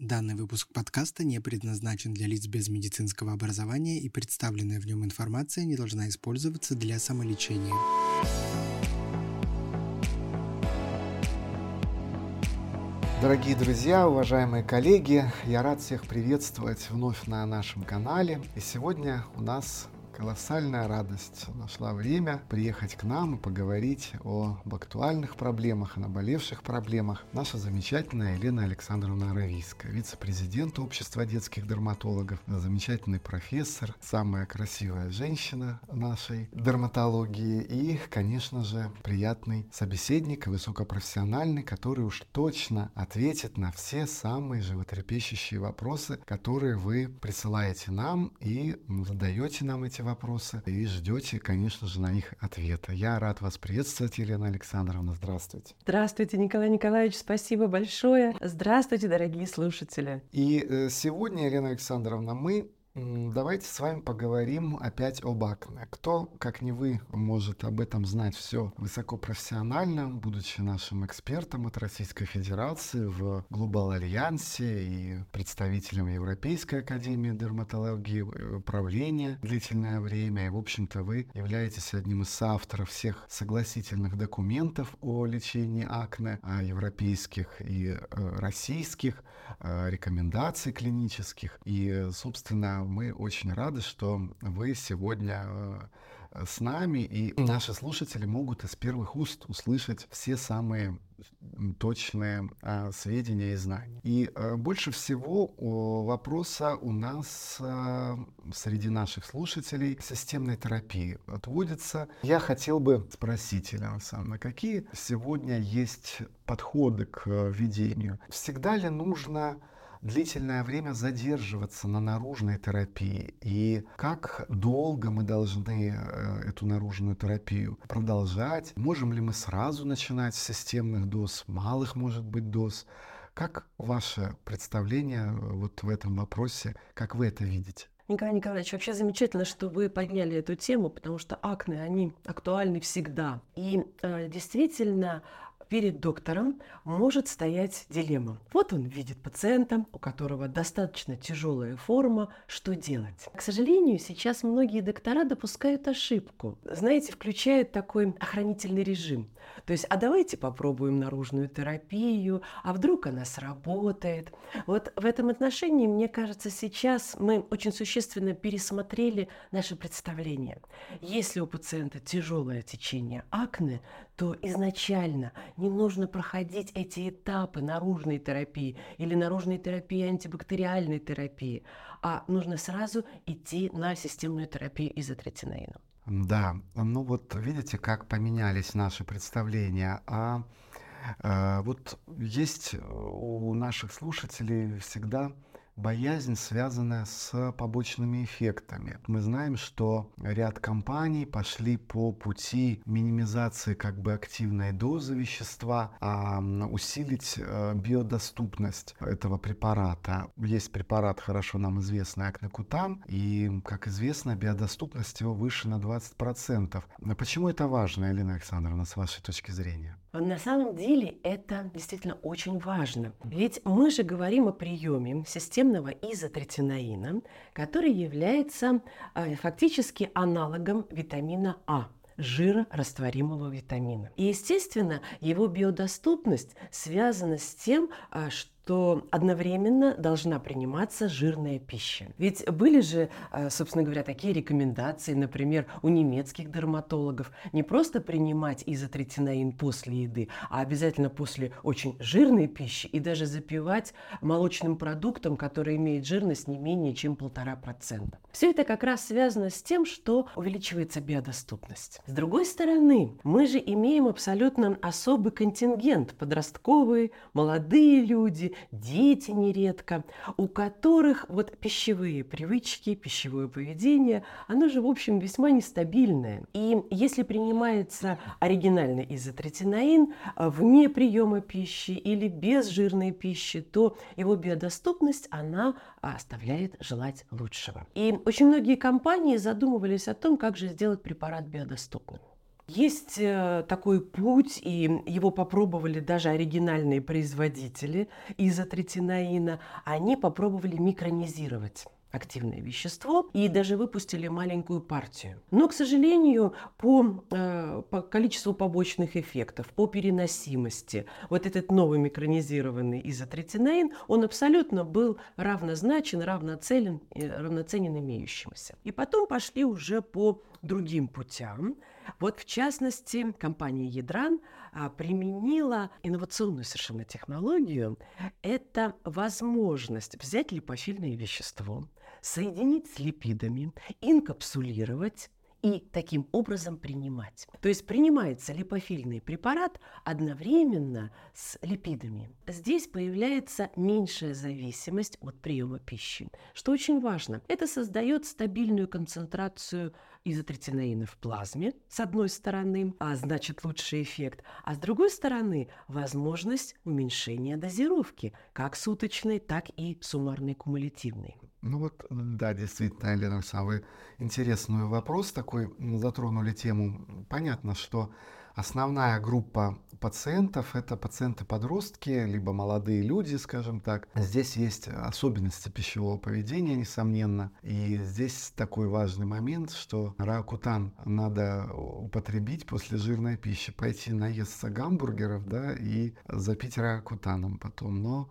Данный выпуск подкаста не предназначен для лиц без медицинского образования и представленная в нем информация не должна использоваться для самолечения. Дорогие друзья, уважаемые коллеги, я рад всех приветствовать вновь на нашем канале. И сегодня у нас колоссальная радость нашла время приехать к нам и поговорить об актуальных проблемах, о наболевших проблемах. Наша замечательная Елена Александровна Аравийская, вице-президент Общества детских дерматологов, замечательный профессор, самая красивая женщина нашей дерматологии и, конечно же, приятный собеседник, высокопрофессиональный, который уж точно ответит на все самые животрепещущие вопросы, которые вы присылаете нам и задаете нам эти вопросы и ждете, конечно же, на них ответа. Я рад вас приветствовать, Елена Александровна. Здравствуйте. Здравствуйте, Николай Николаевич. Спасибо большое. Здравствуйте, дорогие слушатели. И э, сегодня, Елена Александровна, мы Давайте с вами поговорим опять об акне. Кто, как не вы, может об этом знать все высокопрофессионально, будучи нашим экспертом от Российской Федерации в Глобал Альянсе и представителем Европейской Академии Дерматологии, э, управления длительное время. И, в общем-то, вы являетесь одним из авторов всех согласительных документов о лечении акне, европейских и э, российских, э, рекомендаций клинических. И, собственно, мы очень рады, что вы сегодня э, с нами, и наши слушатели могут из первых уст услышать все самые точные а, сведения и знания. И а, больше всего о, вопроса у нас а, среди наших слушателей системной терапии отводится. Я хотел бы спросить, Елена Александровна, какие сегодня есть подходы к ведению? Всегда ли нужно длительное время задерживаться на наружной терапии и как долго мы должны э, эту наружную терапию продолжать. Можем ли мы сразу начинать с системных доз, малых может быть доз. Как ваше представление э, вот в этом вопросе, как вы это видите? Николай Николаевич, вообще замечательно, что вы подняли эту тему, потому что акне, они актуальны всегда. И э, действительно, перед доктором может стоять дилемма. Вот он видит пациента, у которого достаточно тяжелая форма, что делать? К сожалению, сейчас многие доктора допускают ошибку. Знаете, включают такой охранительный режим. То есть, а давайте попробуем наружную терапию, а вдруг она сработает. Вот в этом отношении, мне кажется, сейчас мы очень существенно пересмотрели наше представление. Если у пациента тяжелое течение акне, то изначально не нужно проходить эти этапы наружной терапии или наружной терапии антибактериальной терапии, а нужно сразу идти на системную терапию изотретинаином. Да, ну вот видите, как поменялись наши представления. А э, вот есть у наших слушателей всегда боязнь, связанная с побочными эффектами. Мы знаем, что ряд компаний пошли по пути минимизации как бы активной дозы вещества, а усилить э, биодоступность этого препарата. Есть препарат, хорошо нам известный, акнекутан, и, как известно, биодоступность его выше на 20%. Почему это важно, Елена Александровна, с вашей точки зрения? На самом деле это действительно очень важно. Ведь мы же говорим о приеме системного изотретинаина, который является э, фактически аналогом витамина А жирорастворимого витамина. И, естественно, его биодоступность связана с тем, а, что что одновременно должна приниматься жирная пища. Ведь были же, э, собственно говоря, такие рекомендации, например, у немецких дерматологов, не просто принимать изотретинаин после еды, а обязательно после очень жирной пищи и даже запивать молочным продуктом, который имеет жирность не менее чем полтора процента. Все это как раз связано с тем, что увеличивается биодоступность. С другой стороны, мы же имеем абсолютно особый контингент, подростковые, молодые люди, дети нередко, у которых вот пищевые привычки, пищевое поведение, оно же, в общем, весьма нестабильное. И если принимается оригинальный изотретинаин э, вне приема пищи или без жирной пищи, то его биодоступность, она оставляет желать лучшего. И очень многие компании задумывались о том, как же сделать препарат биодоступным. Есть э, такой путь, и его попробовали даже оригинальные производители изотретинаина. Они попробовали микронизировать активное вещество и даже выпустили маленькую партию. Но, к сожалению, по, э, по количеству побочных эффектов, по переносимости, вот этот новый микронизированный изотретинаин, он абсолютно был равнозначен, равноценен, равноценен имеющимся. И потом пошли уже по другим путям. Вот в частности, компания Ядран а, применила инновационную совершенно технологию. Это возможность взять липофильное вещество, соединить с липидами, инкапсулировать и таким образом принимать. То есть принимается липофильный препарат одновременно с липидами. Здесь появляется меньшая зависимость от приема пищи, что очень важно. Это создает стабильную концентрацию изотретинаина в плазме, с одной стороны, а значит лучший эффект, а с другой стороны возможность уменьшения дозировки, как суточной, так и суммарной кумулятивной. Ну вот, да, действительно, Елена Александровна, вы интересный вопрос такой затронули тему. Понятно, что основная группа пациентов – это пациенты-подростки, либо молодые люди, скажем так. Здесь есть особенности пищевого поведения, несомненно. И здесь такой важный момент, что ракутан надо употребить после жирной пищи. Пойти наесться гамбургеров, да, и запить ракутаном потом. Но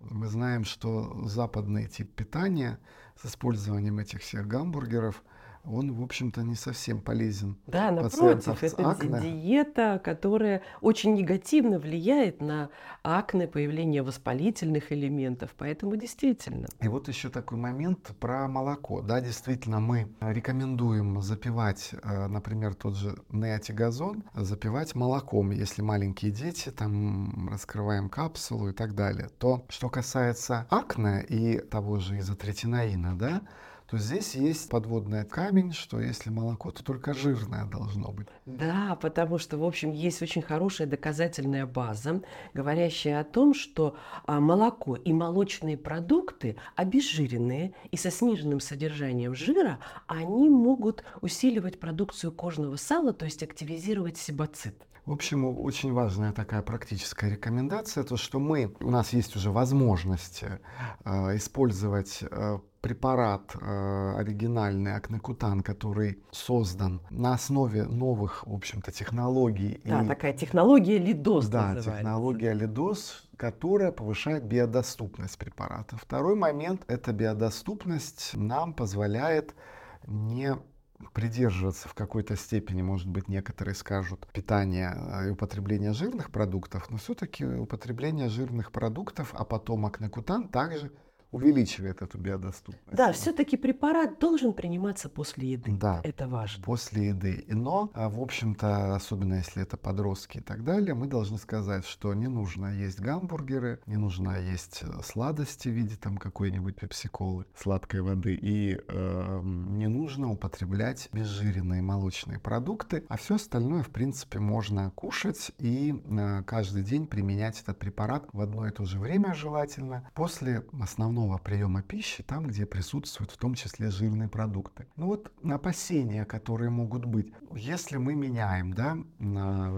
мы знаем, что западный тип питания с использованием этих всех гамбургеров – он, в общем-то, не совсем полезен. Да, напротив, это акне. диета, которая очень негативно влияет на акне, появление воспалительных элементов, поэтому действительно. И вот еще такой момент про молоко. Да, действительно, мы рекомендуем запивать, э, например, тот же неотигазон, запивать молоком, если маленькие дети, там раскрываем капсулу и так далее. То, что касается акне и того же изотретинаина, да, то здесь есть подводный камень, что если молоко, то только жирное должно быть. Да, потому что, в общем, есть очень хорошая доказательная база, говорящая о том, что а, молоко и молочные продукты обезжиренные и со сниженным содержанием жира, они могут усиливать продукцию кожного сала, то есть активизировать себоцит. В общем, очень важная такая практическая рекомендация, то что мы, у нас есть уже возможность э, использовать э, препарат э, оригинальный акнекутан, который создан на основе новых, в общем-то, технологий. Да, и... такая технология лидос Да, называется. технология лидос, которая повышает биодоступность препарата. Второй момент – это биодоступность нам позволяет не придерживаться в какой-то степени, может быть, некоторые скажут, питания э, и употребления жирных продуктов, но все-таки употребление жирных продуктов, а потом акнекутан также увеличивает эту биодоступность. Да, все-таки препарат должен приниматься после еды. Да, это важно. После еды. Но, а, в общем-то, особенно если это подростки и так далее, мы должны сказать, что не нужно есть гамбургеры, не нужно есть э, сладости в виде там какой-нибудь пепсиколы, сладкой воды, и э, не нужно употреблять безжиренные молочные продукты, а все остальное, в принципе, можно кушать и э, каждый день применять этот препарат в одно и то же время желательно после основного основного приема пищи, там, где присутствуют в том числе жирные продукты. Ну вот опасения, которые могут быть. Если мы меняем, да,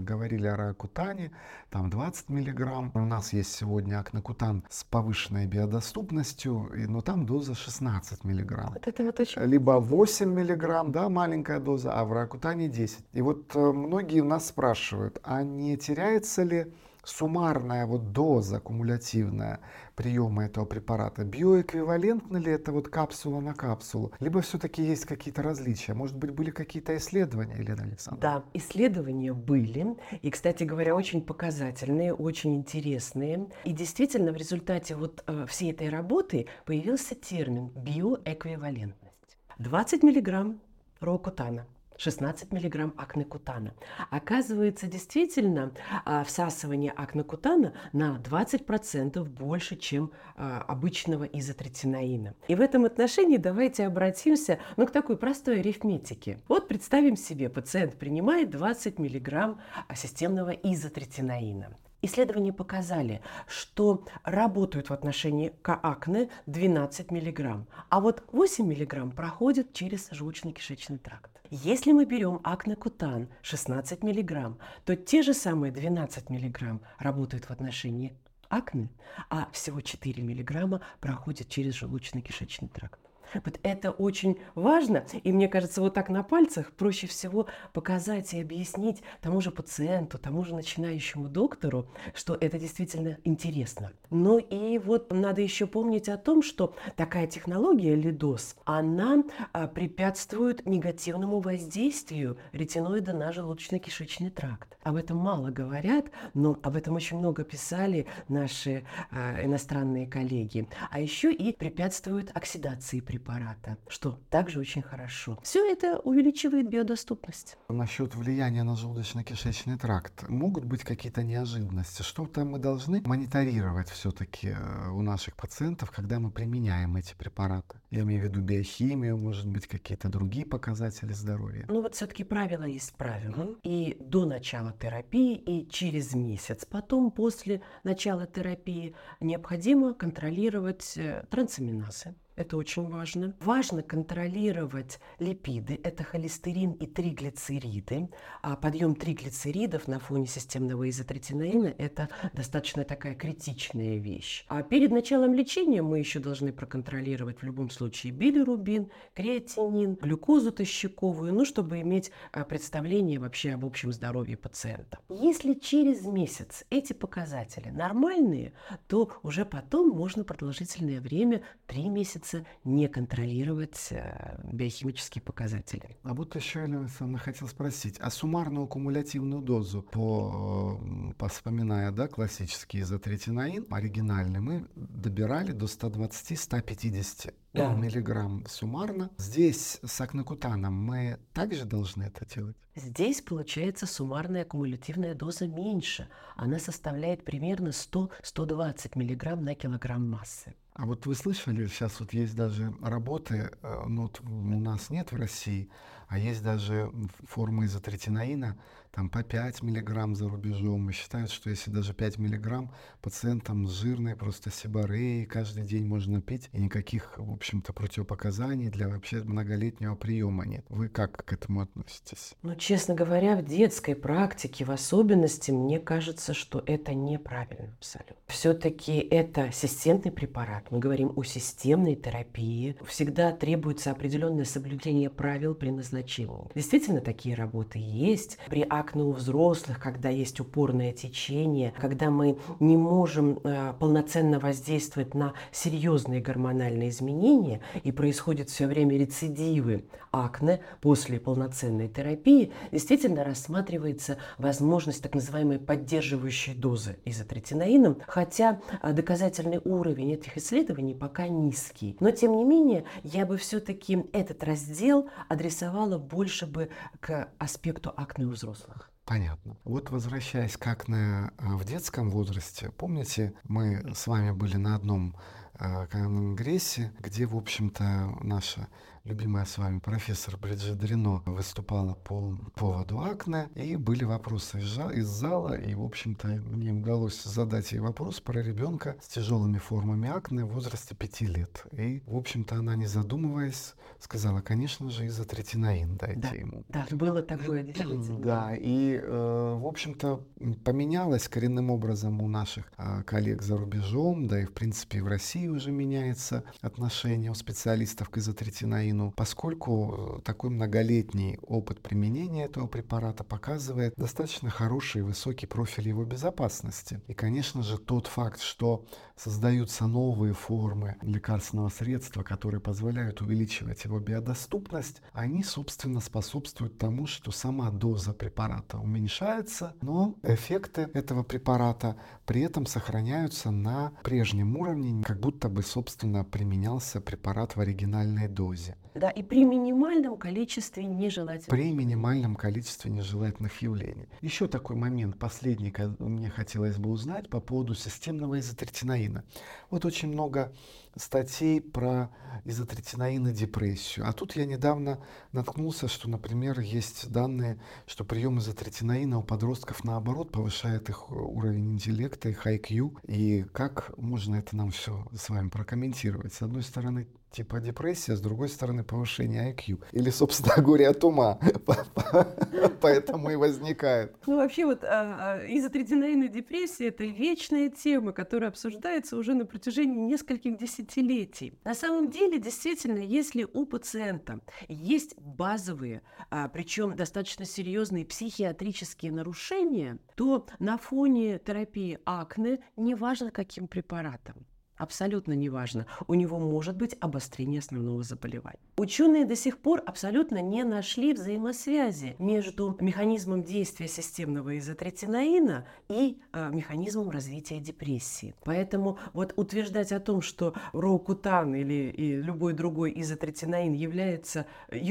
говорили о ракутане, там 20 миллиграмм, у нас есть сегодня акнокутан с повышенной биодоступностью, но там доза 16 миллиграмм. Вот это вот очень... Либо 8 миллиграмм, да, маленькая доза, а в ракутане 10. И вот э, многие у нас спрашивают, а не теряется ли суммарная вот доза кумулятивная приема этого препарата, биоэквивалентна ли это вот капсула на капсулу? Либо все-таки есть какие-то различия? Может быть, были какие-то исследования, Елена Александровна? Да, исследования были. И, кстати говоря, очень показательные, очень интересные. И действительно, в результате вот э, всей этой работы появился термин биоэквивалентность. 20 миллиграмм рокутана – 16 мг акнекутана. Оказывается, действительно, а, всасывание акнекутана на 20% больше, чем а, обычного изотретинаина. И в этом отношении давайте обратимся ну, к такой простой арифметике. Вот представим себе, пациент принимает 20 мг системного изотретинаина. Исследования показали, что работают в отношении акне 12 мг, а вот 8 мг проходят через желудочно-кишечный тракт. Если мы берем акнокутан 16 мг, то те же самые 12 мг работают в отношении акне, а всего 4 мг проходят через желудочно-кишечный тракт. Вот это очень важно, и мне кажется, вот так на пальцах проще всего показать и объяснить тому же пациенту, тому же начинающему доктору, что это действительно интересно. Ну и вот надо еще помнить о том, что такая технология лидос, она а, препятствует негативному воздействию ретиноида на желудочно-кишечный тракт. Об этом мало говорят, но об этом очень много писали наши а, иностранные коллеги. А еще и препятствует оксидации препаратов препарата, что также очень хорошо. Все это увеличивает биодоступность. Насчет влияния на желудочно-кишечный тракт. Могут быть какие-то неожиданности? Что-то мы должны мониторировать все-таки э, у наших пациентов, когда мы применяем эти препараты? Я имею в виду биохимию, может быть, какие-то другие показатели здоровья? Ну вот все-таки правило есть правило. И до начала терапии, и через месяц потом, после начала терапии, необходимо контролировать э, трансаминазы это очень важно. Важно контролировать липиды, это холестерин и триглицериды. А подъем триглицеридов на фоне системного изотретинаина – это достаточно такая критичная вещь. А перед началом лечения мы еще должны проконтролировать в любом случае билирубин, креатинин, глюкозу тощаковую, ну, чтобы иметь а, представление вообще об общем здоровье пациента. Если через месяц эти показатели нормальные, то уже потом можно продолжительное время, 3 месяца, месяца не контролировать э, биохимические показатели. А вот еще, Елена Александровна, хотел спросить, а суммарную кумулятивную дозу, по, по вспоминая, да, классический изотретинаин, оригинальный, мы добирали до 120-150 да. миллиграмм суммарно. Здесь с акнокутаном мы также должны это делать? Здесь получается суммарная кумулятивная доза меньше. Она составляет примерно 100-120 миллиграмм на килограмм массы. А вот вы слышали, сейчас вот есть даже работы, э, ну вот у нас нет в России, а есть даже формы изотретинаина, там по 5 миллиграмм за рубежом. И считают, что если даже 5 миллиграмм пациентам с жирной просто сибореей каждый день можно пить, и никаких, в общем-то, противопоказаний для вообще многолетнего приема нет. Вы как к этому относитесь? Ну, честно говоря, в детской практике в особенности, мне кажется, что это неправильно абсолютно. Все-таки это системный препарат. Мы говорим о системной терапии. Всегда требуется определенное соблюдение правил при назначении. Действительно, такие работы есть. При акне у взрослых, когда есть упорное течение, когда мы не можем э, полноценно воздействовать на серьезные гормональные изменения и происходят все время рецидивы акне после полноценной терапии, действительно рассматривается возможность так называемой поддерживающей дозы изотретинаином, хотя э, доказательный уровень этих исследований пока низкий. Но тем не менее, я бы все-таки этот раздел адресовала больше бы к аспекту акне у взрослых. Понятно. Вот возвращаясь как на в детском возрасте, помните, мы с вами были на одном э, конгрессе, где, в общем-то, наша любимая с вами профессор Бриджит Дрено выступала по поводу акне, и были вопросы из зала, и, в общем-то, мне удалось задать ей вопрос про ребенка с тяжелыми формами акне в возрасте 5 лет. И, в общем-то, она, не задумываясь, сказала, конечно же, изотретинаин дайте да, ему. Да, было такое действительно. Да, и, э, в общем-то, поменялось коренным образом у наших э, коллег за рубежом, да и, в принципе, в России уже меняется отношение у специалистов к изотретинаину вакцину, поскольку э, такой многолетний опыт применения этого препарата показывает достаточно хороший и высокий профиль его безопасности. И, конечно же, тот факт, что создаются новые формы лекарственного средства, которые позволяют увеличивать его биодоступность, они, собственно, способствуют тому, что сама доза препарата уменьшается, но эффекты этого препарата при этом сохраняются на прежнем уровне, как будто бы, собственно, применялся препарат в оригинальной дозе. Да, и при минимальном количестве нежелательных. При минимальном количестве нежелательных явлений. Еще такой момент, последний, мне хотелось бы узнать по поводу системного изотретинаина. Вот очень много статей про изотретинаин и депрессию. А тут я недавно наткнулся, что, например, есть данные, что прием изотретинаина у подростков наоборот повышает их уровень интеллекта, их IQ. И как можно это нам все с вами прокомментировать. С одной стороны, типа депрессия, с другой стороны повышение IQ. Или, собственно, горе от ума. Поэтому и возникает. Ну, вообще вот а, а, изотретинаинная депрессия – это вечная тема, которая обсуждается уже на протяжении нескольких десятилетий. На самом деле, действительно, если у пациента есть базовые, а, причем достаточно серьезные психиатрические нарушения, то на фоне терапии акне, неважно каким препаратом, Абсолютно неважно. У него может быть обострение основного заболевания. Ученые до сих пор абсолютно не нашли взаимосвязи между механизмом действия системного изотретинаина и э, механизмом развития депрессии. Поэтому вот утверждать о том, что роукутан или и любой другой изотретинаин является,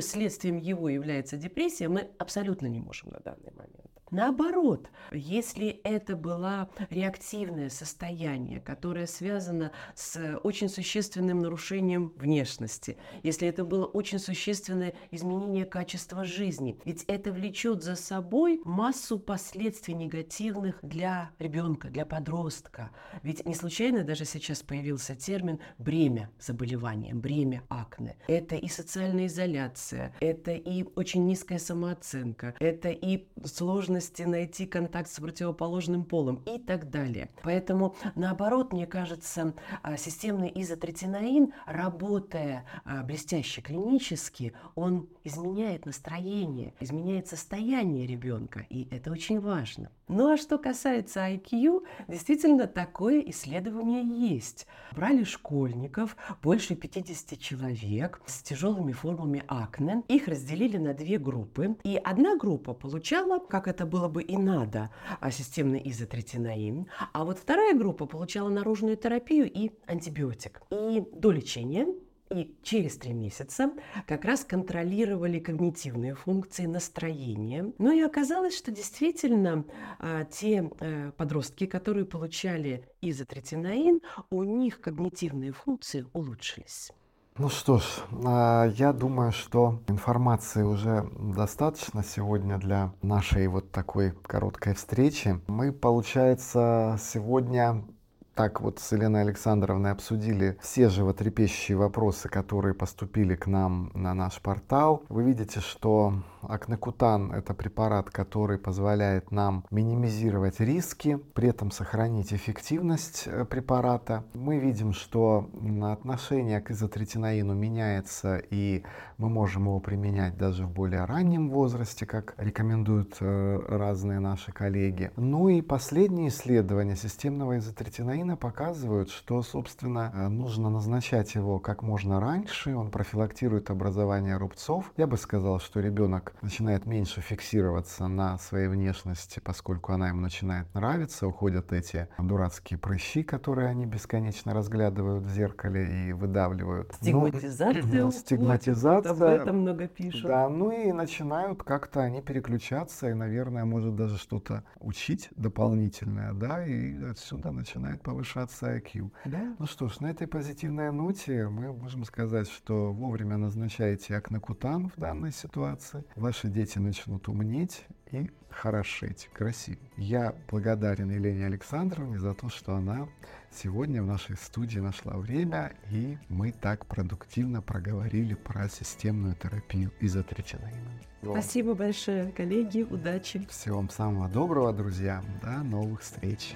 следствием его является депрессия, мы абсолютно не можем на данный момент. Наоборот, если это было реактивное состояние, которое связано с очень существенным нарушением внешности, если это было очень существенное изменение качества жизни, ведь это влечет за собой массу последствий негативных для ребенка, для подростка. Ведь не случайно даже сейчас появился термин бремя заболевания, бремя акне. Это и социальная изоляция, это и очень низкая самооценка, это и сложность возможности найти контакт с противоположным полом и так далее. Поэтому, наоборот, мне кажется, а, системный изотретинаин, работая а, блестяще клинически, он изменяет настроение, изменяет состояние ребенка, и это очень важно. Ну а что касается IQ, действительно такое исследование есть. Брали школьников, больше 50 человек с тяжелыми формами акне, их разделили на две группы, и одна группа получала, как это было бы и надо, а, системный изотретинаин, а вот вторая группа получала наружную терапию и антибиотик. И до лечения и через три месяца как раз контролировали когнитивные функции, настроение. Ну и оказалось, что действительно а, те а, подростки, которые получали изотретинаин, у них когнитивные функции улучшились. Ну что ж, а, я думаю, что информации уже достаточно сегодня для нашей вот такой короткой встречи. Мы, получается, сегодня так вот с Еленой Александровной обсудили все животрепещущие вопросы, которые поступили к нам на наш портал. Вы видите, что акнекутан – это препарат, который позволяет нам минимизировать риски, при этом сохранить эффективность э, препарата. Мы видим, что отношение к изотретинаину меняется, и мы можем его применять даже в более раннем возрасте, как рекомендуют э, разные наши коллеги. Ну и последние исследования системного изотретинаина показывают, что, собственно, э, нужно назначать его как можно раньше. Он профилактирует образование рубцов. Я бы сказал, что ребенок начинает меньше фиксироваться на своей внешности, поскольку она ему начинает нравиться. Уходят эти дурацкие прыщи, которые они бесконечно разглядывают в зеркале и выдавливают. Стигматизация. Ну, стигматизация. Об этом много пишут. Да, ну и начинают как-то они переключаться и, наверное, может даже что-то учить дополнительное, да, и отсюда начинает повышаться IQ. Да? Ну что ж, на этой позитивной ноте мы можем сказать, что вовремя назначайте акнокутан в данной ситуации. Ваши дети начнут умнеть и хорошеть, красивее. Я благодарен Елене Александровне за то, что она сегодня в нашей студии нашла время, и мы так продуктивно проговорили про системную терапию изотричинаина. Спасибо большое, коллеги, удачи. Всего вам самого доброго, друзья. До новых встреч.